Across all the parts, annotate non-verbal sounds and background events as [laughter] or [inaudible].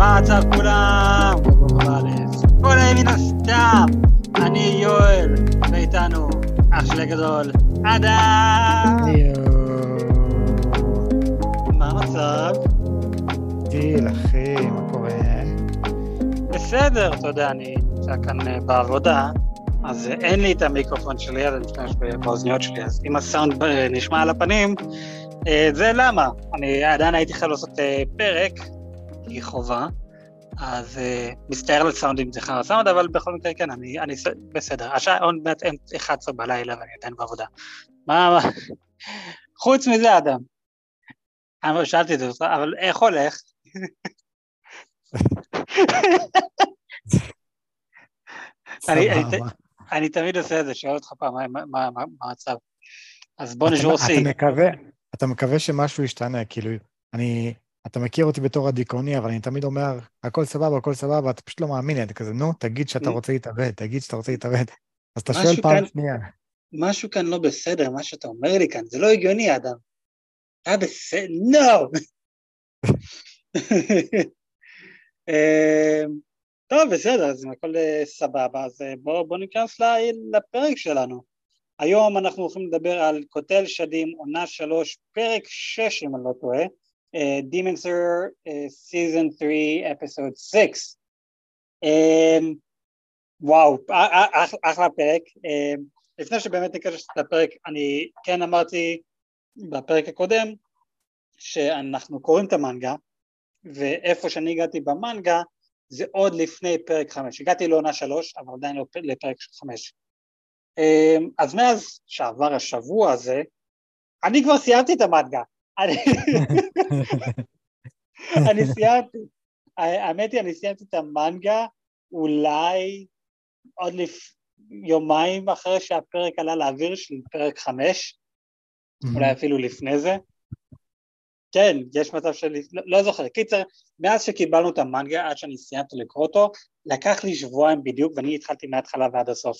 מה המצב כולם? כל הימין הסתם! אני יואל, ואיתנו אח שלי הגדול, אדם! מה המצב? טיל, אחי, מה קורה? בסדר, אתה יודע, אני נמצא כאן אה, בעבודה, אז אה, אין לי את המיקרופון שלי, אז אני משתמש באוזניות שלי, אז אם הסאונד אה, נשמע על הפנים, זה למה. אני עדיין הייתי חייב לעשות פרק, כי חובה, אז uh, מצטער על סאונד אם זה חרא סאונד, אבל בכל מקרה כן, אני, אני בסדר. השעה עוד מעט 11 בלילה ואני עדיין בעבודה. מה, מה, חוץ מזה, אדם, אני שאלתי את זה, אבל איך הולך? אני, אני, אני תמיד עושה את זה, שואל אותך פעם מה המצב. אז בוא נשבור שיא. אתה מקווה שמשהו ישתנה, כאילו, אני אתה מכיר אותי בתור הדיכאוני, אבל אני תמיד אומר, הכל סבבה, הכל סבבה, אתה פשוט לא מאמין, אתה כזה, נו, תגיד שאתה רוצה להתאבד, תגיד שאתה רוצה להתאבד. אז אתה שואל פעם שנייה. משהו כאן לא בסדר, מה שאתה אומר לי כאן, זה לא הגיוני, אדם. אתה בסדר, נו! [laughs] אמ, טוב, בסדר, אז אם הכל אה, סבבה, אז אה, בואו בוא ניכנס לפרק שלנו. היום אנחנו הולכים לדבר על קוטל שדים, עונה שלוש, פרק שש, אם אני לא טועה. Uh, Demon Slayer uh, Season 3, Episode 6. Um, וואו, אחלה פרק. Um, לפני שבאמת ניכנס לפרק, אני כן אמרתי בפרק הקודם שאנחנו קוראים את המנגה, ואיפה שאני הגעתי במנגה זה עוד לפני פרק חמש. הגעתי לעונה שלוש, אבל עדיין לא לפרק חמש. Um, אז מאז שעבר השבוע הזה, אני כבר סיימתי את המנגה. אני סיימתי, האמת היא, אני סיימתי את המנגה אולי עוד לפ... יומיים אחרי שהפרק עלה לאוויר של פרק חמש, אולי אפילו לפני זה. כן, יש מצב שלי, לא, לא זוכר. קיצר, מאז שקיבלנו את המנגה עד שאני סיימתי לקרוא אותו, לקח לי שבועיים בדיוק ואני התחלתי מההתחלה ועד הסוף.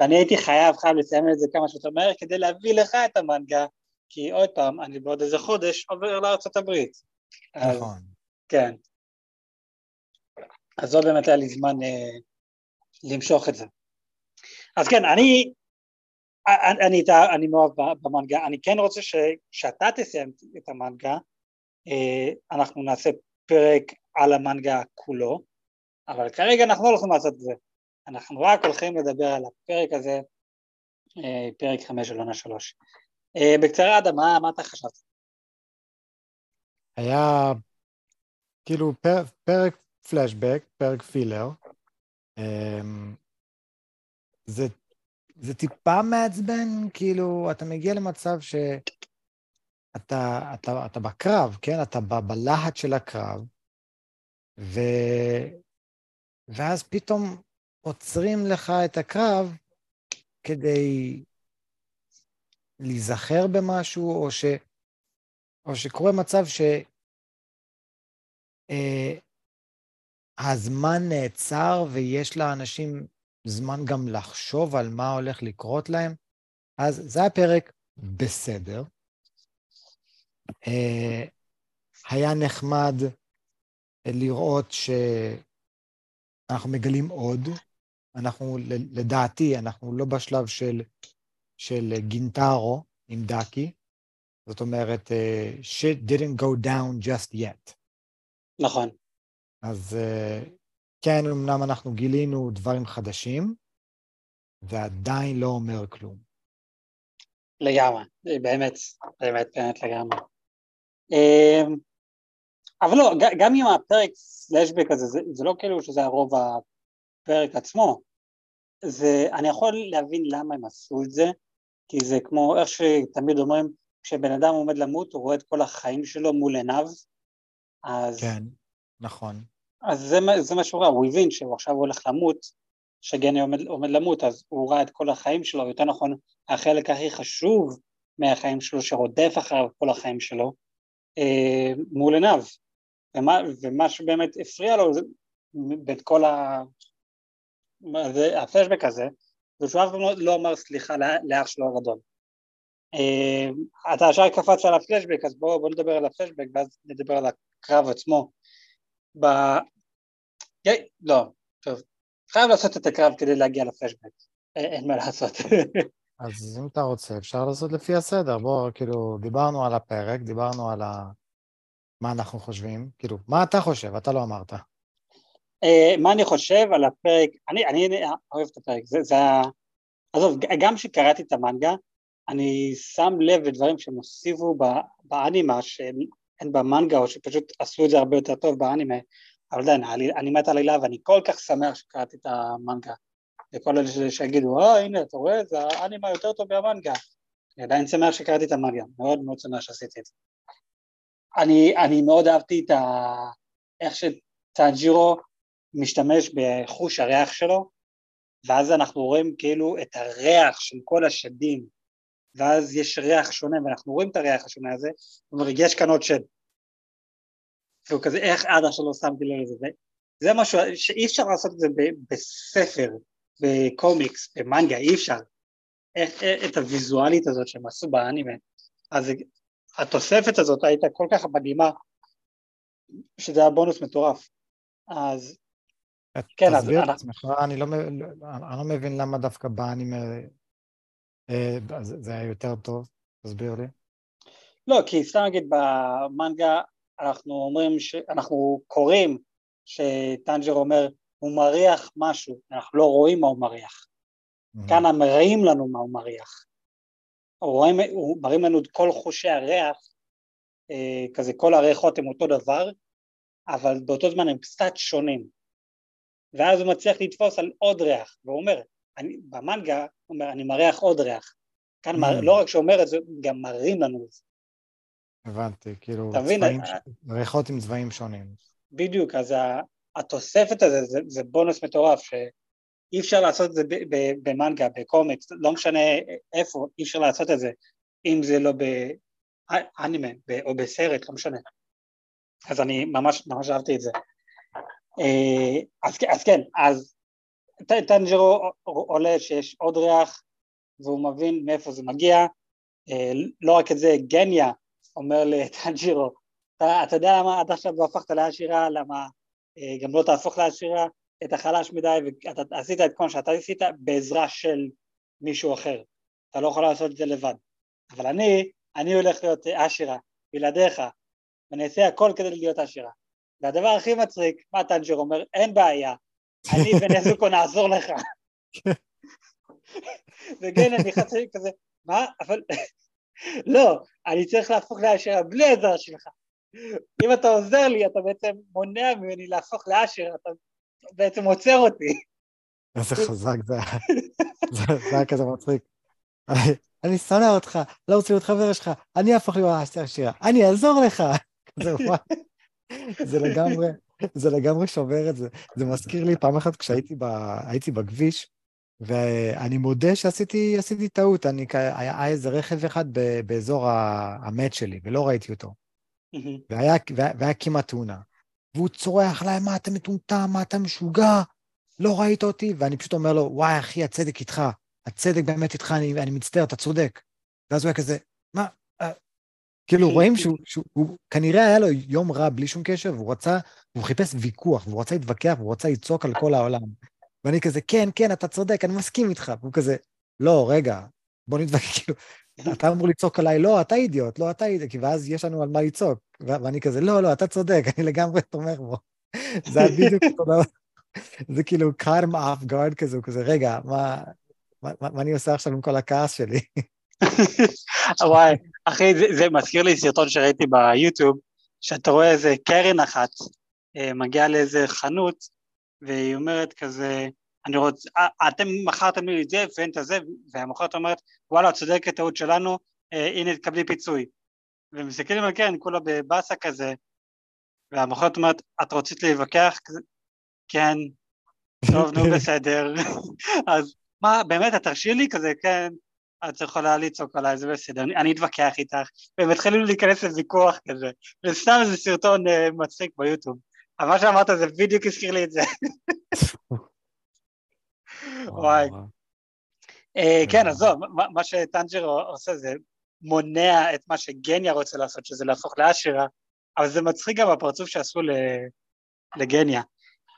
ואני הייתי חייב, חייב לסיים את זה כמה שיותר מהר כדי להביא לך את המנגה כי עוד פעם, אני בעוד איזה חודש עובר לארצות הברית. נכון. כן. אז לא באמת היה לי זמן אה, למשוך את זה. אז כן, אני, אני, אני, אני מאוהב במנגה, אני כן רוצה שאתה תסיים את המנגה, אה, אנחנו נעשה פרק על המנגה כולו, אבל כרגע אנחנו לא הולכים לעשות את זה, אנחנו רק הולכים לדבר על הפרק הזה, אה, פרק חמש של עונה שלוש. אה, בקצרה, אדם, מה, מה אתה חשבת? היה כאילו פר, פרק פלשבק, פרק פילר. אמ, זה, זה טיפה מעצבן, כאילו, אתה מגיע למצב שאתה אתה, אתה בקרב, כן? אתה ב, בלהט של הקרב, ו... ואז פתאום עוצרים לך את הקרב כדי להיזכר במשהו, או, ש, או שקורה מצב שהזמן אה, נעצר ויש לאנשים זמן גם לחשוב על מה הולך לקרות להם, אז זה הפרק בסדר. אה, היה נחמד לראות שאנחנו מגלים עוד. אנחנו, לדעתי, אנחנו לא בשלב של של גינטרו עם דאקי, זאת אומרת, uh, shit didn't go down just yet. נכון. אז uh, כן, אמנם אנחנו גילינו דברים חדשים, ועדיין לא אומר כלום. לגמרי, באמת, באמת, באמת לגמרי. אמ, אבל לא, גם אם הפרק סלאשבק הזה, זה, זה לא כאילו שזה הרוב הפרק עצמו, זה, אני יכול להבין למה הם עשו את זה, כי זה כמו איך שתמיד אומרים, כשבן אדם עומד למות, הוא רואה את כל החיים שלו מול עיניו, אז... כן, נכון. אז זה, זה מה שהוא ראה, הוא הבין שהוא עכשיו הולך למות, שגני עומד, עומד למות, אז הוא ראה את כל החיים שלו, יותר נכון, החלק הכי חשוב מהחיים שלו, שרודף אחריו כל החיים שלו, אה, מול עיניו. ומה, ומה שבאמת הפריע לו, זה, בין כל ה... הפלשבק הזה, ושהוא אף פעם לא, לא אמר סליחה לאח שלו הגדול. אה, אתה ישר קפץ על הפלשבק, אז בואו בוא נדבר על הפלשבק ואז נדבר על הקרב עצמו. ב... לא, טוב, חייב לעשות את הקרב כדי להגיע לפלשבק, אין מה לעשות. [laughs] אז אם אתה רוצה, אפשר לעשות לפי הסדר. בוא, כאילו, דיברנו על הפרק, דיברנו על ה... מה אנחנו חושבים. כאילו, מה אתה חושב? אתה לא אמרת. אה, מה אני חושב על הפרק, אני, אני אוהב את הפרק, זה, זה ה... עזוב, גם כשקראתי את המנגה, אני שם לב לדברים שהם הוסיפו באנימה, שאין במנגה, או שפשוט עשו את זה הרבה יותר טוב באנימה, אבל עדיין, אני מת על עלילה ואני כל כך שמח שקראתי את המנגה. לכל אלה שיגידו, אה, הנה, אתה רואה, זה האנימה יותר טוב מהמנגה. אני עדיין שמח שקראתי את המנגה, מאוד מאוד שמח שעשיתי את זה. אני, אני מאוד אהבתי את ה... איך שטאג'ירו משתמש בחוש הריח שלו, ואז אנחנו רואים כאילו את הריח של כל השדים, ואז יש ריח שונה, ואנחנו רואים את הריח השונה הזה, הוא אומר, יש כאן עוד שד. והוא כזה, איך עד עכשיו לא שמתי לב לזה? זה משהו שאי אפשר לעשות את זה בספר, בקומיקס, במנגה, אי אפשר. את הוויזואלית הזאת שהם עשו באנימה. אז התוספת הזאת הייתה כל כך מדהימה, שזה היה בונוס מטורף. אז כן, אז... תסביר את עצמך, אני לא, אני לא מבין למה דווקא באנימה אה, זה היה יותר טוב, תסביר לי. לא, כי סתם נגיד במנגה אנחנו אומרים, ש... אנחנו קוראים שטנג'ר אומר, הוא מריח משהו, אנחנו לא רואים מה הוא מריח. כאן מראים לנו מה הוא מריח. רואים, הוא מראים לנו את כל חושי הריח, אה, כזה כל הריחות הם אותו דבר, אבל באותו זמן הם קצת שונים. ואז הוא מצליח לתפוס על עוד ריח, והוא אומר, אני, במנגה, הוא אומר, אני מריח עוד ריח. כאן mm. לא רק שאומר את זה, גם מראים לנו את זה. הבנתי, כאילו, צבעים, אה, ריחות עם צבעים שונים. בדיוק, אז התוספת הזה זה, זה בונוס מטורף, שאי אפשר לעשות את זה במנגה, בקומיקס, לא משנה איפה, אי אפשר לעשות את זה, אם זה לא באנימה או בסרט, לא משנה. אז אני ממש ממש אהבתי את זה. אה, אז, אז כן, אז טנג'רו עולה שיש עוד ריח והוא מבין מאיפה זה מגיע, אה, לא רק את זה, גניה אומר לטנג'ירו, אתה, אתה יודע למה עד עכשיו לא הפכת לעשירה, למה אה, גם לא תהפוך לעשירה, את החלש מדי, ואתה עשית את כל מה שאתה עשית בעזרה של מישהו אחר, אתה לא יכול לעשות את זה לבד. אבל אני, אני הולך להיות עשירה, בלעדיך, ואני אעשה הכל כדי להיות עשירה. והדבר הכי מצחיק, מה טנג'ר אומר? אין בעיה, אני [laughs] ונזוקו נעזור לך. וכן, אני חצי כזה, מה? אבל לא, אני צריך להפוך לאשר בלי העזרה שלך. אם אתה עוזר לי, אתה בעצם מונע ממני להפוך לאשר, אתה בעצם עוצר אותי. איזה חזק זה היה. זה היה כזה מצחיק. אני שונא אותך, לא רוצה להיות חבר שלך, אני אהפוך להיות עשירה, אני אעזור לך. זה לגמרי, זה לגמרי שובר את זה. זה מזכיר לי פעם אחת כשהייתי בכביש, ואני מודה שעשיתי טעות, אני, היה איזה רכב אחד באזור המת שלי, ולא ראיתי אותו. והיה, והיה כמעט תאונה. והוא צורח עליי, מה אתה מטומטם, מה אתה משוגע, לא ראית אותי? ואני פשוט אומר לו, וואי, אחי, הצדק איתך, הצדק באמת איתך, אני, אני מצטער, אתה צודק. ואז הוא היה כזה, כאילו, רואים שהוא, שהוא הוא, כנראה היה לו יום רע בלי שום קשר, והוא רצה, הוא חיפש ויכוח, והוא רצה להתווכח, והוא רצה לצעוק על כל העולם. ואני כזה, כן, כן, אתה צודק, אני מסכים איתך. והוא כזה, לא, רגע, בוא נתווכח, [laughs] כאילו, אתה אמור לצעוק עליי, לא, אתה אידיוט, לא, אתה אידיוט, כי ואז יש לנו על מה לצעוק. ואני כזה, לא, לא, אתה צודק, אני לגמרי [laughs] תומך בו. זה היה בדיוק אותו דבר. זה כאילו caught him off guard כזה, הוא כזה, רגע, מה, מה, מה אני עושה עכשיו עם כל הכעס שלי? [laughs] [laughs] וואי, אחי, זה, זה מזכיר לי סרטון שראיתי ביוטיוב, שאתה רואה איזה קרן אחת אה, מגיעה לאיזה חנות, והיא אומרת כזה, אני רוצה, אה, אתם מכרתם לי את זה ואין את זה, והמוכרת אומרת, וואלה, צודקת, טעות שלנו, אה, הנה תקבלי פיצוי. ומסתכלים על קרן, כולה בבאסה כזה, והמוכרת אומרת, את רוצית להתווכח? כן, טוב, נו [laughs] בסדר. [laughs] אז מה, באמת, את תרשי לי כזה, כן, את יכולה לצעוק עליי, זה בסדר, אני, אני אתווכח איתך, והם התחילו להיכנס לוויכוח כזה, וסתם איזה סרטון uh, מצחיק ביוטיוב. אבל מה שאמרת זה בדיוק הזכיר לי את זה. [laughs] וואי. אה, כן, עזוב, מה שטנג'ר עושה זה מונע את מה שגניה רוצה לעשות, שזה להפוך לאשירה, אבל זה מצחיק גם הפרצוף שעשו לגניה,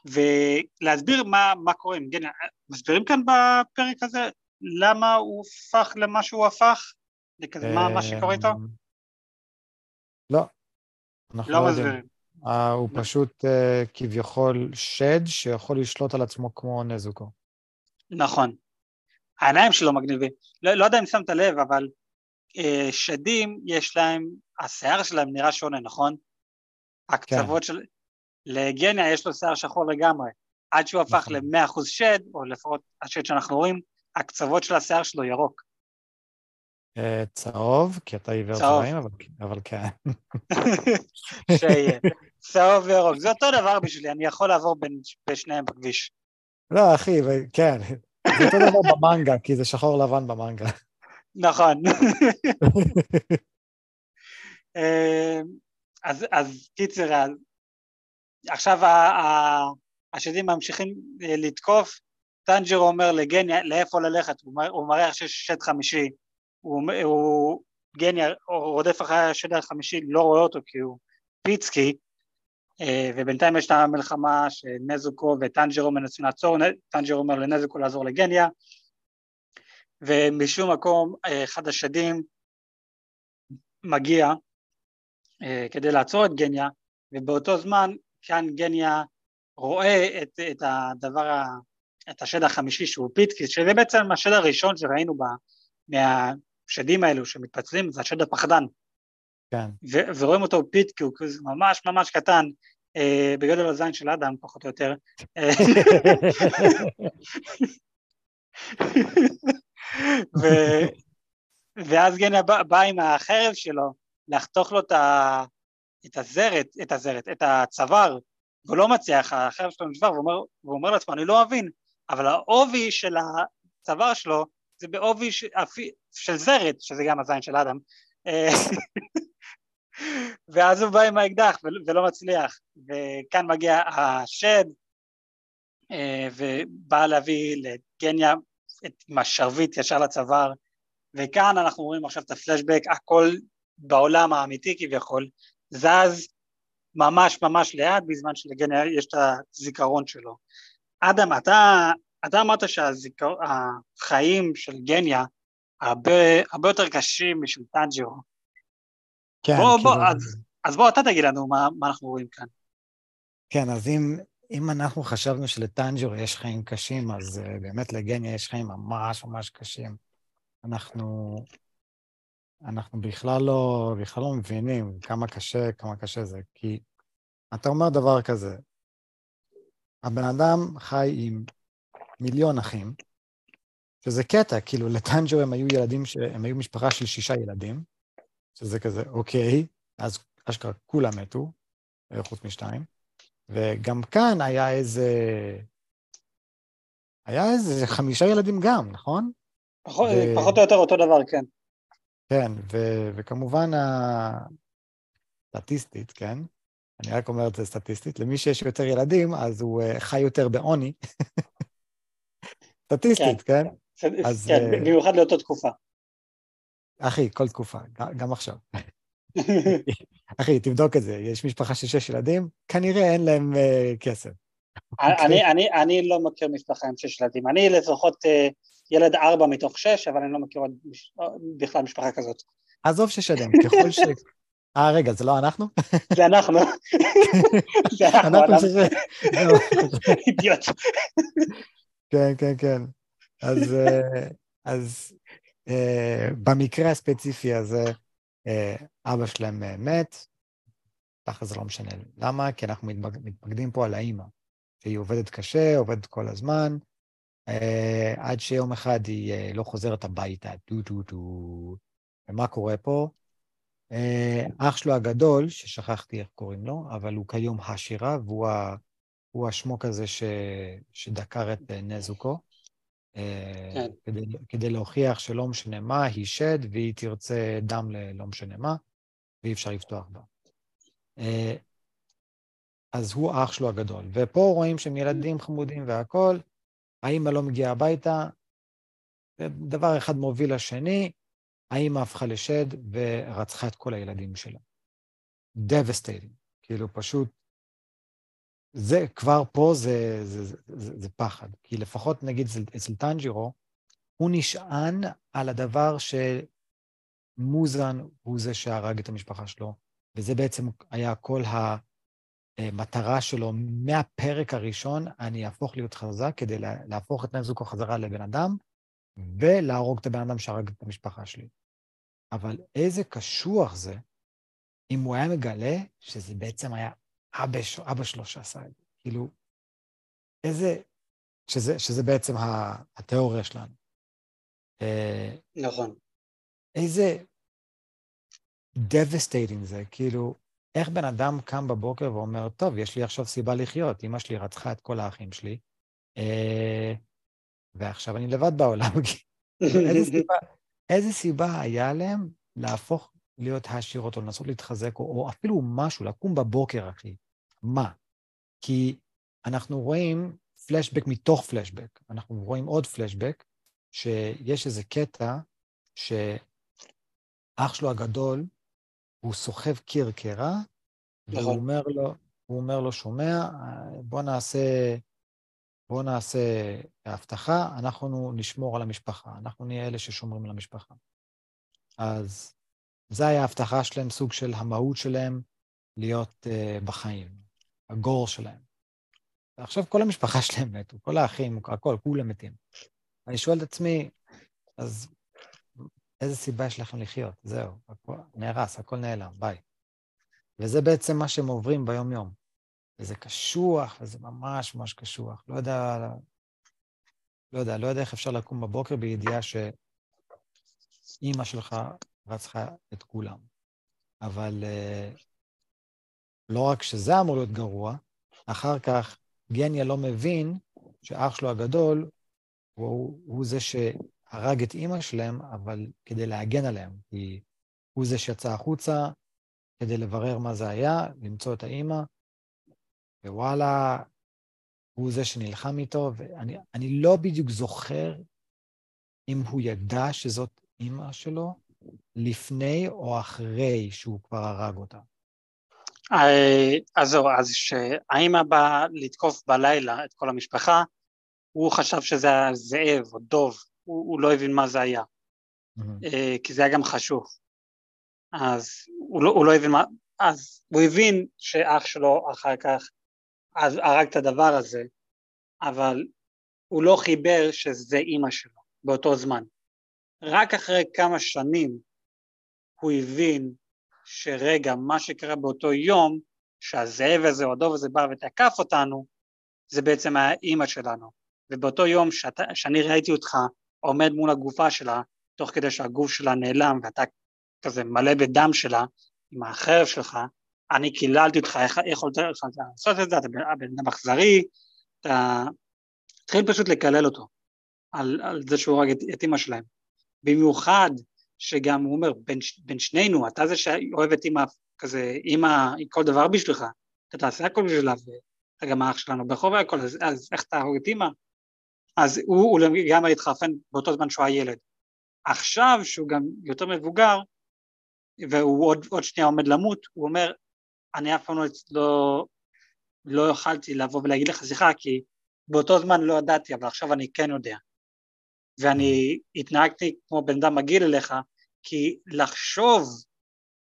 ולהסביר מה, מה קורה עם גניה. מסבירים כאן בפרק הזה למה הוא הפך למה שהוא הפך? לכזה, מה, מה שקורה איתו? אמ, לא, אנחנו לא, לא מסבירים. Uh, הוא לא. פשוט uh, כביכול שד שיכול לשלוט על עצמו כמו נזוקו. נכון. העיניים שלו מגניבים. לא, לא יודע אם שמת לב, אבל uh, שדים יש להם, השיער שלהם נראה שונה, נכון? הקצוות כן. של... לגניה יש לו שיער שחור לגמרי. עד שהוא הפך נכון. ל-100% שד, או לפחות השד שאנחנו רואים, הקצוות של השיער שלו ירוק. צהוב, כי אתה עיוור צבעים, אבל, כן. [laughs] שיהיה. צהוב וירוק, זה אותו דבר בשבילי, אני יכול לעבור בין שניהם בכביש. לא, אחי, כן, זה אותו דבר במנגה, כי זה שחור לבן במנגה. נכון. [laughs] אמ, אז, אז קיצר, עכשיו השדים ממשיכים אה, לתקוף, טנג'רו אומר לגניה לאיפה ללכת, הוא מראה שיש שד חמישי, הוא, הוא הוא רודף אחרי השד החמישי, לא רואה אותו כי הוא פיצקי, אה, ובינתיים יש את המלחמה שנזוקו וטנג'רו מנסים לעצור, טנג'רו אומר לנזוקו לעזור לגניה, ומשום מקום אה, אחד השדים מגיע אה, כדי לעצור את גניה, ובאותו זמן כאן גניה רואה את, את הדבר, את השד החמישי שהוא פיצקי, שזה בעצם השד הראשון שראינו בה, מהשדים האלו שמתפצלים, זה השד הפחדן. כן. ו- ורואים אותו פיצקי הוא ממש ממש קטן, אה, בגודל הזין של אדם פחות או יותר. [laughs] ו- ואז גניה בא, בא עם החרב שלו לחתוך לו את, ה- את הזרת, את הזרת, את הצוואר, והוא לא מצליח, החרב שלו נשבר, והוא אומר, והוא אומר לעצמו, אני לא מבין, אבל העובי של הצוואר שלו זה בעובי ש... של זרת, שזה גם הזין של אדם, [laughs] ואז הוא בא עם האקדח ולא מצליח, וכאן מגיע השד, אה, ובא להביא לגניה עם השרביט ישר לצוואר, וכאן אנחנו רואים עכשיו את הפלשבק, הכל בעולם האמיתי כביכול, זז ממש ממש לאט, בזמן שלגניה יש את הזיכרון שלו. אדם, אתה, אתה אמרת שהחיים של גניה הרבה, הרבה יותר קשים משל טאג'ירו. כן, בוא, כאילו... בוא, אז, אז בוא אתה תגיד לנו מה, מה אנחנו רואים כאן. כן, אז אם, אם אנחנו חשבנו שלטנג'ור יש חיים קשים, אז uh, באמת לגניה יש חיים ממש ממש קשים. אנחנו, אנחנו בכלל לא, בכלל לא מבינים כמה קשה, כמה קשה זה, כי אתה אומר דבר כזה, הבן אדם חי עם מיליון אחים, שזה קטע, כאילו לטנג'ו הם היו ילדים, הם היו משפחה של שישה ילדים, שזה כזה, אוקיי, אז אשכרה כולם מתו, אה, חוץ משתיים, וגם כאן היה איזה... היה איזה חמישה ילדים גם, נכון? פחות, ו... פחות או יותר אותו דבר, כן. כן, ו- וכמובן הסטטיסטית, כן? אני רק אומר את זה סטטיסטית, למי שיש יותר ילדים, אז הוא uh, חי יותר בעוני. סטטיסטית, כן? כן, אז, כן uh... במיוחד לאותה תקופה. אחי, כל תקופה, גם עכשיו. [laughs] אחי, תבדוק את זה, יש משפחה של שש ילדים, כנראה אין להם uh, כסף. אני, אני, אני לא מכיר משפחה עם שש ילדים, אני לפחות uh, ילד ארבע מתוך שש, אבל אני לא מכיר עוד בכלל משפחה כזאת. עזוב שש ילדים, ככל ש... אה, רגע, זה לא אנחנו? זה אנחנו. [laughs] זה אנחנו. אידיוט. כן, כן, כן. אז, אה, אז uh, במקרה הספציפי הזה, uh, אבא שלהם uh, מת, ככה זה לא משנה. למה? כי אנחנו מתמקדים פה על האימא, שהיא עובדת קשה, עובדת כל הזמן, uh, עד שיום אחד היא uh, לא חוזרת הביתה, טו טו טו. ומה קורה פה? Uh, אח שלו הגדול, ששכחתי איך קוראים לו, אבל הוא כיום ההשירה, והוא ה... הוא השמו כזה ש... שדקר את נזוקו. כן. כדי, כדי להוכיח שלא משנה מה, היא שד והיא תרצה דם ללא משנה מה, ואי אפשר לפתוח בה. אה, אז הוא האח שלו הגדול. ופה רואים שהם ילדים חמודים והכול, האמא לא מגיעה הביתה, דבר אחד מוביל לשני, האמא הפכה לשד ורצחה את כל הילדים שלה. devastating, כאילו פשוט זה, כבר פה זה, זה, זה, זה, זה פחד. כי לפחות נגיד אצל, טנג'ירו, הוא נשען על הדבר שמוזן הוא זה שהרג את המשפחה שלו, וזה בעצם היה כל המטרה שלו מהפרק הראשון, אני אהפוך להיות חזק כדי להפוך את נזוקו חזרה לבן אדם, ולהרוג את הבן אדם שהרג את המשפחה שלי. אבל איזה קשוח זה אם הוא היה מגלה שזה בעצם היה אבא, אבא שלו שעשה את זה. כאילו, איזה... שזה, שזה בעצם התיאוריה שלנו. אה, נכון. איזה devastating זה, כאילו, איך בן אדם קם בבוקר ואומר, טוב, יש לי עכשיו סיבה לחיות, אמא שלי רצחה את כל האחים שלי, אה, ועכשיו אני לבד בעולם. [laughs] איזה, סיבה, איזה סיבה היה להם להפוך להיות העשירות, או לנסות להתחזק, או, או אפילו משהו, לקום בבוקר, אחי. מה? כי אנחנו רואים פלשבק מתוך פלשבק. אנחנו רואים עוד פלשבק, שיש איזה קטע שאח שלו הגדול, הוא סוחב קיר קרע, והוא נכון. אומר לו, הוא אומר לו, שומע, בוא נעשה, בוא נעשה הבטחה, אנחנו נשמור על המשפחה, אנחנו נהיה אלה ששומרים על המשפחה. אז זה היה ההבטחה שלהם, סוג של המהות שלהם להיות uh, בחיים, הגור שלהם. ועכשיו כל המשפחה שלהם מתו, כל האחים, הכל, כולם מתים. אני שואל את עצמי, אז איזה סיבה יש לכם לחיות? זהו, הכל נהרס, הכל נעלם, ביי. וזה בעצם מה שהם עוברים ביום-יום. וזה קשוח, וזה ממש ממש קשוח. לא יודע, לא יודע, לא יודע איך אפשר לקום בבוקר בידיעה שאימא שלך רצחה את כולם. אבל uh, לא רק שזה אמור להיות גרוע, אחר כך גניה לא מבין שאח שלו הגדול הוא, הוא זה שהרג את אימא שלהם, אבל כדי להגן עליהם, כי הוא זה שיצא החוצה כדי לברר מה זה היה, למצוא את האימא, ווואלה, הוא זה שנלחם איתו, ואני לא בדיוק זוכר אם הוא ידע שזאת אימא שלו, לפני או אחרי שהוא כבר הרג אותה? אה, אז זהו, אז שהאימא באה לתקוף בלילה את כל המשפחה, הוא חשב שזה היה זאב או דוב, הוא, הוא לא הבין מה זה היה, mm-hmm. כי זה היה גם חשוב. אז הוא לא, הוא לא הבין מה, אז הוא הבין שאח שלו אחר כך אז הרג את הדבר הזה, אבל הוא לא חיבר שזה אימא שלו באותו זמן. רק אחרי כמה שנים הוא הבין שרגע, מה שקרה באותו יום, שהזאב הזה או הדוב הזה בא ותקף אותנו, זה בעצם האימא שלנו. ובאותו יום שאת, שאני ראיתי אותך עומד מול הגופה שלה, תוך כדי שהגוף שלה נעלם ואתה כזה מלא בדם שלה, עם החרב שלך, אני קיללתי אותך, איך יכולת לעשות את זה, אתה בן אדם אכזרי, אתה התחיל פשוט לקלל אותו על, על זה שהוא הרג את, אימא שלהם. במיוחד שגם הוא אומר, בין, בין שנינו, אתה זה שאוהב את אימא, כזה, אימא היא כל דבר בשבילך, אתה תעשה הכל בשבילה, ואתה גם האח שלנו ברחוב והכל, אז, אז איך אתה הורג את אימא? אז הוא, הוא לגמרי התחרפן באותו זמן שהוא היה ילד. עכשיו, שהוא גם יותר מבוגר, והוא עוד, עוד שנייה עומד למות, הוא אומר, אני אף פעם לא, לא, לא יכלתי לבוא ולהגיד לך סליחה, כי באותו זמן לא ידעתי, אבל עכשיו אני כן יודע. ואני התנהגתי כמו בן אדם מגעיל אליך, כי לחשוב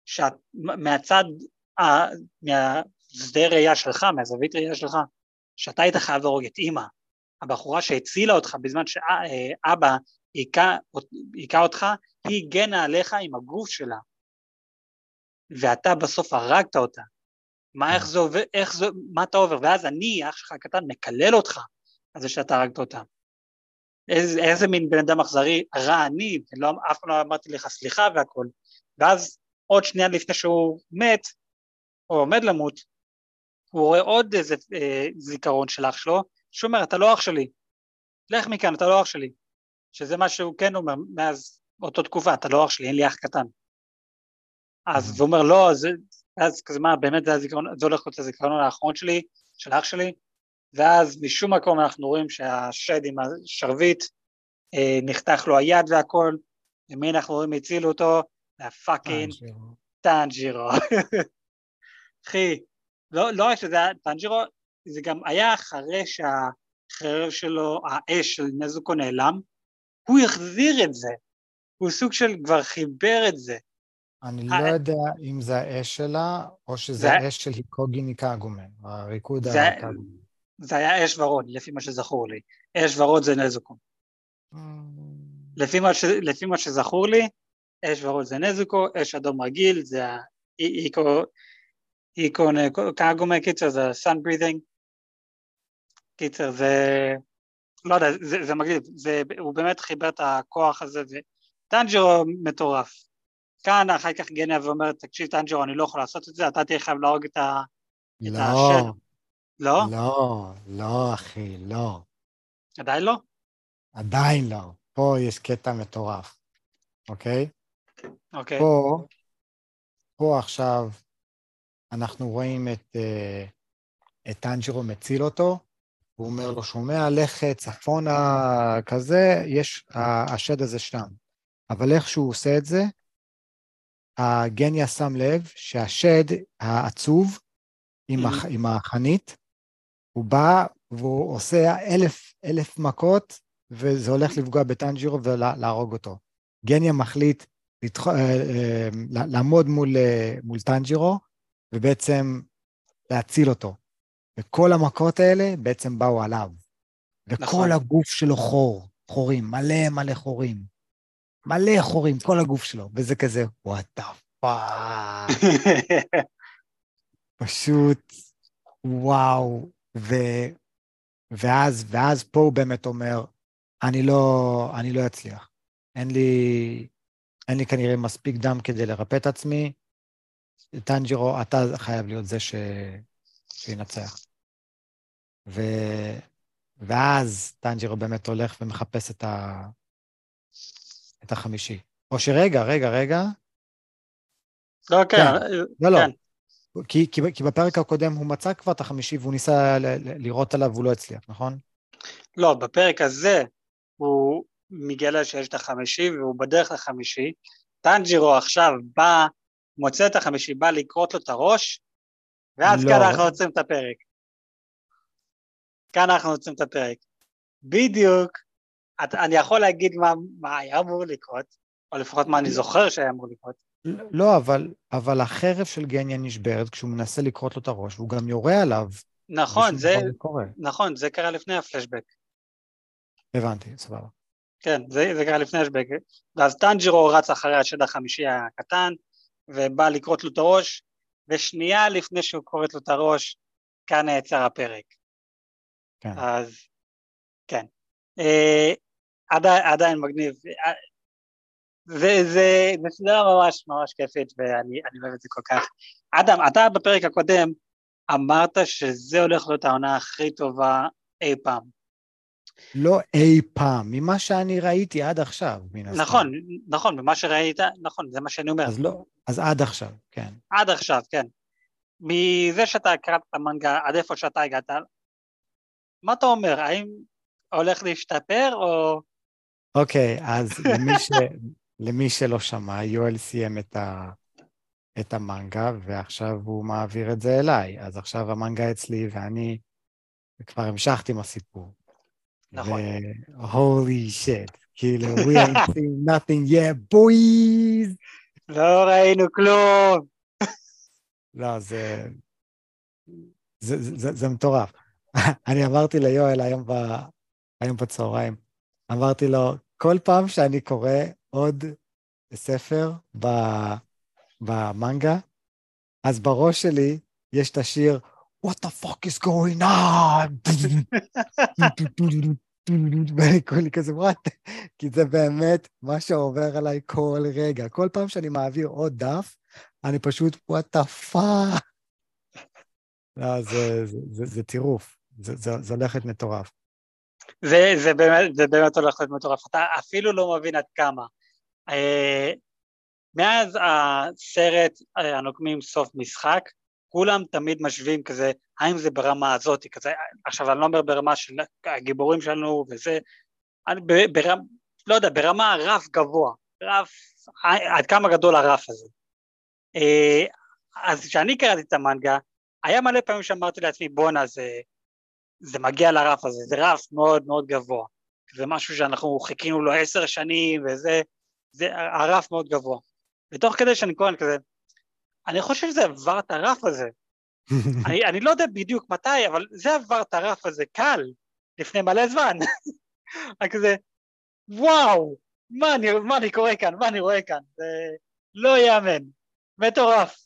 שאת, מהצד, מהשדה ראייה שלך, מהזווית ראייה שלך, שאתה היית חייב להרוג את אימא, הבחורה שהצילה אותך בזמן שאבא היכה אותך, היא הגנה עליך עם הגוף שלה, ואתה בסוף הרגת אותה. מה, איך זה עובר, איך זה, מה אתה עובר? ואז אני, אח שלך הקטן, מקלל אותך על זה שאתה הרגת אותה. איזה, איזה מין בן אדם אכזרי, רע אני, לא, אף פעם לא אמרתי לך סליחה והכל. ואז עוד שנייה לפני שהוא מת, או עומד למות, הוא רואה עוד איזה אה, זיכרון של אח שלו, שהוא אומר, אתה לא אח שלי, לך מכאן, אתה לא אח שלי. שזה מה שהוא כן אומר מאז אותו תקופה, אתה לא אח שלי, אין לי אח קטן. אז. הוא אומר, לא, זה, אז כזה מה, באמת זה הזיכרון, זה הולך להיות הזיכרון האחרון שלי, של אח שלי, ואז משום מקום אנחנו רואים שהשד עם השרביט, אה, נחתך לו היד והכל, ומי אנחנו רואים הצילו אותו? ה fucking טאנג'ירו. [laughs] אחי, לא, לא רק שזה היה טאנג'ירו, זה גם היה אחרי שהחרב שלו, האש של נזוקו נעלם, הוא החזיר את זה, הוא סוג של כבר חיבר את זה. אני לא יודע אם זה האש שלה, או שזה האש של היקוגי ניקגומן, הריקוד הקגומן. זה היה אש ורוד, לפי מה שזכור לי. אש ורוד זה נזוקו. Mm. לפי מה, שזכור לי, אש ורוד זה נזוקו, אש אדום רגיל זה האיקו, איקו קאגומה, קיצר זה sun breathing, קיצר זה, לא יודע, זה, זה מגניב, הוא באמת חיבר את הכוח הזה, וטנג'רו מטורף. כאן אחר כך גניה ואומרת, תקשיב טנג'רו, אני לא יכול לעשות את זה, אתה תהיה חייב להרוג את ה... לא, את. לא? לא, לא, אחי, לא. עדיין לא? עדיין לא. פה יש קטע מטורף, אוקיי? אוקיי. פה, פה עכשיו אנחנו רואים את, את טנג'רו מציל אותו, הוא אומר לו, שומע, לך צפונה כזה, יש, השד הזה שם. אבל איך שהוא עושה את זה, הגניה שם לב שהשד העצוב עם, הח, עם החנית, הוא בא והוא עושה אלף, אלף מכות, וזה הולך לפגוע בטנג'ירו ולהרוג אותו. גניה מחליט לתח... אה, אה, לעמוד מול, אה, מול טנג'ירו, ובעצם להציל אותו. וכל המכות האלה בעצם באו עליו. וכל נכון. הגוף שלו חור, חורים, מלא מלא חורים. מלא חורים, כל הגוף שלו, וזה כזה, what the fuck. פשוט, וואו. ו... ואז, ואז פה הוא באמת אומר, אני לא, אני לא אצליח. אין לי, אין לי כנראה מספיק דם כדי לרפא את עצמי. טנג'ירו, אתה חייב להיות זה ש... שינצח. ו... ואז טנג'ירו באמת הולך ומחפש את, ה... את החמישי. או שרגע, רגע, רגע. לא, כן. כן. לא, לא. כן. כי, כי, כי בפרק הקודם הוא מצא כבר את החמישי והוא ניסה ל, ל, לראות עליו והוא לא הצליח, נכון? לא, בפרק הזה הוא מגלה שיש את החמישי והוא בדרך לחמישי. טנג'ירו עכשיו בא, מוצא את החמישי, בא לכרות לו את הראש, ואז לא. כאן אנחנו עוצרים את הפרק. כאן אנחנו עוצרים את הפרק. בדיוק, את, אני יכול להגיד מה, מה היה אמור לקרות, או לפחות מה אני זוכר שהיה אמור לקרות. לא, אבל, אבל החרב של גניה נשברת כשהוא מנסה לכרות לו את הראש, והוא גם יורה עליו. נכון, זה, נכון, זה קרה לפני הפלשבק. הבנתי, סבבה. כן, זה, זה קרה לפני הפלשבק. ואז טנג'ירו רץ אחרי השד החמישי הקטן, ובא לכרות לו את הראש, ושנייה לפני שהוא כורת לו את הראש, כאן נעצר הפרק. כן. אז, כן. אה, עדיין, עדיין מגניב. וזה סדרה ממש ממש כיפית ואני אוהב את זה כל כך. אדם, אתה בפרק הקודם אמרת שזה הולך להיות העונה הכי טובה אי פעם. לא אי פעם, ממה שאני ראיתי עד עכשיו, מן הסתם. נכון, נכון, ממה שראית, נכון, זה מה שאני אומר. אז לא, אז עד עכשיו, כן. עד עכשיו, כן. מזה שאתה קראת את המנגה עד איפה שאתה הגעת, מה אתה אומר, האם הולך להשתפר או... אוקיי, אז למי, ש... [laughs] למי שלא שמע, יואל סיים את, ה... את המנגה, ועכשיו הוא מעביר את זה אליי. אז עכשיו המנגה אצלי, ואני כבר המשכתי עם הסיפור. נכון. הולי שיט, כאילו, we ain't [laughs] seen nothing yet, boys! לא ראינו כלום. [laughs] לא, זה... זה, זה, זה, זה מטורף. אני אמרתי ליואל היום, ב, היום בצהריים, אמרתי לו, כל פעם שאני קורא עוד ספר במנגה, אז בראש שלי יש את השיר What the fuck is going on? ואני כולי כזה, וואט? כי זה באמת מה שעובר עליי כל רגע. כל פעם שאני מעביר עוד דף, אני פשוט, what the fuck? לא, זה, טירוף, זה, להיות מטורף. זה, זה, באמת, זה באמת הולך להיות מטורף, אתה אפילו לא מבין עד כמה. אה, מאז הסרט אה, הנוקמים סוף משחק, כולם תמיד משווים כזה, האם זה ברמה הזאת, כזה, עכשיו אני לא אומר ברמה של הגיבורים שלנו וזה, אני ברמה, לא יודע, ברמה רף גבוה, רף, עד כמה גדול הרף הזה. אה, אז כשאני קראתי את המנגה, היה מלא פעמים שאמרתי לעצמי, בואנה, זה, זה מגיע לרף הזה, זה רף מאוד מאוד גבוה. זה משהו שאנחנו חיכינו לו עשר שנים, וזה, זה הרף מאוד גבוה. ותוך כדי שאני קורא כזה, אני חושב שזה עבר את הרף הזה. [laughs] אני, אני לא יודע בדיוק מתי, אבל זה עבר את הרף הזה קל, לפני מלא זמן. [laughs] רק כזה, וואו, מה אני, מה אני קורא כאן, מה אני רואה כאן, זה לא ייאמן, מטורף,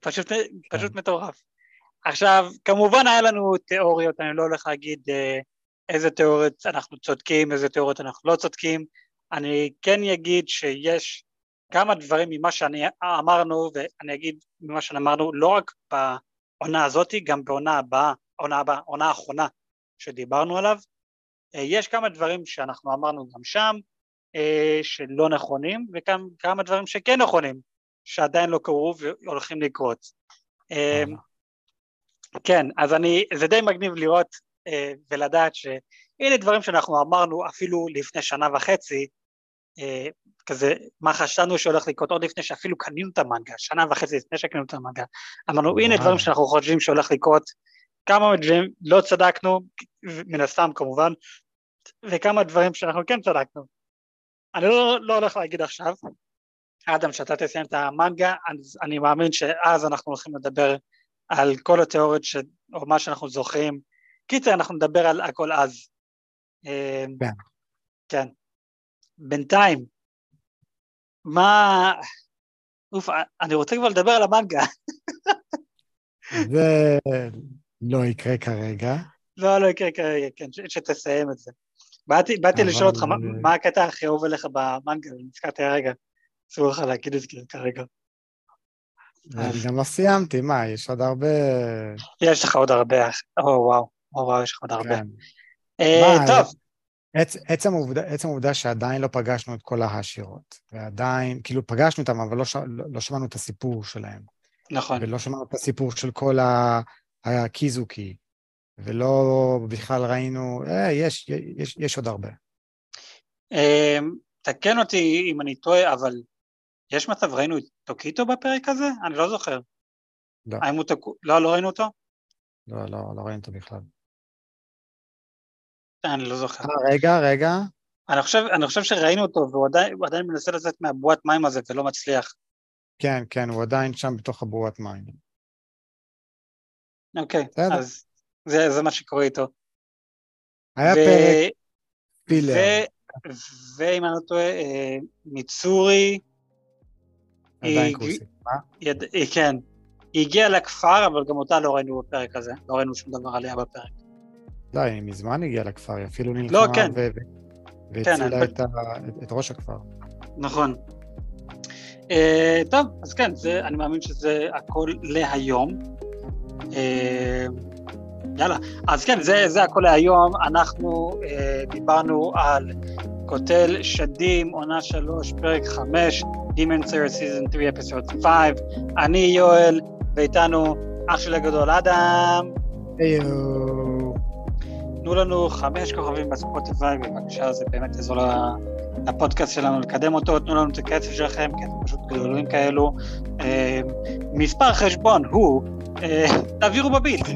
פשוט, פשוט כן. מטורף. עכשיו, כמובן היה לנו תיאוריות, אני לא הולך להגיד אה, איזה תיאוריות אנחנו צודקים, איזה תיאוריות אנחנו לא צודקים, אני כן אגיד שיש כמה דברים ממה שאני אמרנו, ואני אגיד ממה שאמרנו לא רק בעונה הזאת, גם בעונה הבאה, עונה הבאה, עונה האחרונה שדיברנו עליו, אה, יש כמה דברים שאנחנו אמרנו גם שם, אה, שלא נכונים, וכמה דברים שכן נכונים, שעדיין לא קרו והולכים לקרות. אה, כן, אז אני, זה די מגניב לראות ולדעת שהנה דברים שאנחנו אמרנו אפילו לפני שנה וחצי, כזה, מה חשבנו שהולך לקרות עוד לפני שאפילו קנינו את המנגה, שנה וחצי לפני שקנינו את המנגה. אמרנו, הנה דברים שאנחנו חושבים שהולך לקרות, כמה דברים לא צדקנו, מן הסתם כמובן, וכמה דברים שאנחנו כן צדקנו. אני לא, לא הולך להגיד עכשיו, אדם, שאתה תסיים את המנגה, אז אני מאמין שאז אנחנו הולכים לדבר על כל התיאוריות, ש... או מה שאנחנו זוכרים. קיצר, אנחנו נדבר על הכל אז. כן. כן. בינתיים, מה... אוף, אני רוצה כבר לדבר על המנגה. זה לא יקרה כרגע. לא, לא יקרה כרגע, כן, שתסיים את זה. באתי, באתי לשאול אותך, מה, מה הקטע הכי אהוב עליך במנגה, נזכרתי הרגע, אסור לך להגיד את זה כרגע. אני גם לא סיימתי, מה, יש עוד הרבה... יש לך עוד הרבה, או וואו, או וואו, יש לך עוד הרבה. כן. אה, טוב. עצ, עצם, העובדה, עצם העובדה שעדיין לא פגשנו את כל העשירות, ועדיין, כאילו פגשנו אותם, אבל לא, ש, לא, לא שמענו את הסיפור שלהם. נכון. ולא שמענו את הסיפור של כל הקיזוקי, ולא בכלל ראינו, אה, יש, יש, יש עוד הרבה. אמ, תקן אותי אם אני טועה, אבל יש מצב ראינו את טוקיטו בפרק הזה? אני לא זוכר. לא. האם הוא תקו... לא, לא ראינו אותו? לא, לא, לא ראינו אותו בכלל. אני לא זוכר. 아, רגע, רגע. אני חושב, אני חושב שראינו אותו, והוא עדיין, עדיין מנסה לצאת מהבועת מים הזה ולא מצליח. כן, כן, הוא עדיין שם בתוך הבועת מים. אוקיי, אז זה, זה מה שקורה איתו. היה ו... פרק פילר. ואם אני לא טועה, אה, מיצורי... עדיין? יד... כן. היא הגיעה לכפר, אבל גם אותה לא ראינו בפרק הזה. לא ראינו שום דבר עליה בפרק. לא, היא מזמן הגיעה לכפר, היא אפילו נלחמה לא, כן. ו... והצילה כן, את, ה... את ראש הכפר. נכון. Uh, טוב, אז כן, זה, אני מאמין שזה הכל להיום. Uh, יאללה, אז כן, זה, זה הכל להיום. אנחנו uh, דיברנו על קוטל שדים, עונה שלוש, פרק חמש, Demon Slayer Season 3, Episode 5. אני יואל, ואיתנו אח שלי הגדול אדם. היו. תנו לנו חמש כוכבים בספוטיפיי, בבקשה, זה באמת יעזור לפודקאסט שלנו לקדם אותו, תנו לנו את הכסף שלכם, כי אתם פשוט גדולים כאלו. אה, מספר חשבון הוא אה, תעבירו בביט.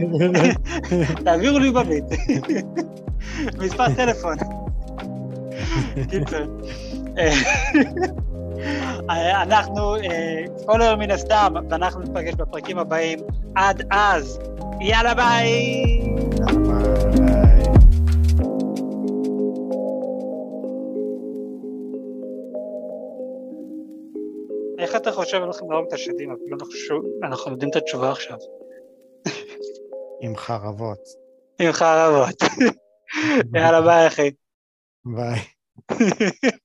[laughs] תעבירו לי בביט. מספר טלפון. [laughs] קיצר. אה, אנחנו כל היום מן הסתם, ואנחנו נפגש בפרקים הבאים. עד אז, יאללה ביי! איך אתה חושב אנחנו להרוג את השדים? אנחנו יודעים את התשובה עכשיו. עם חרבות. עם חרבות. [laughs] יאללה ביי אחי. ביי. [laughs]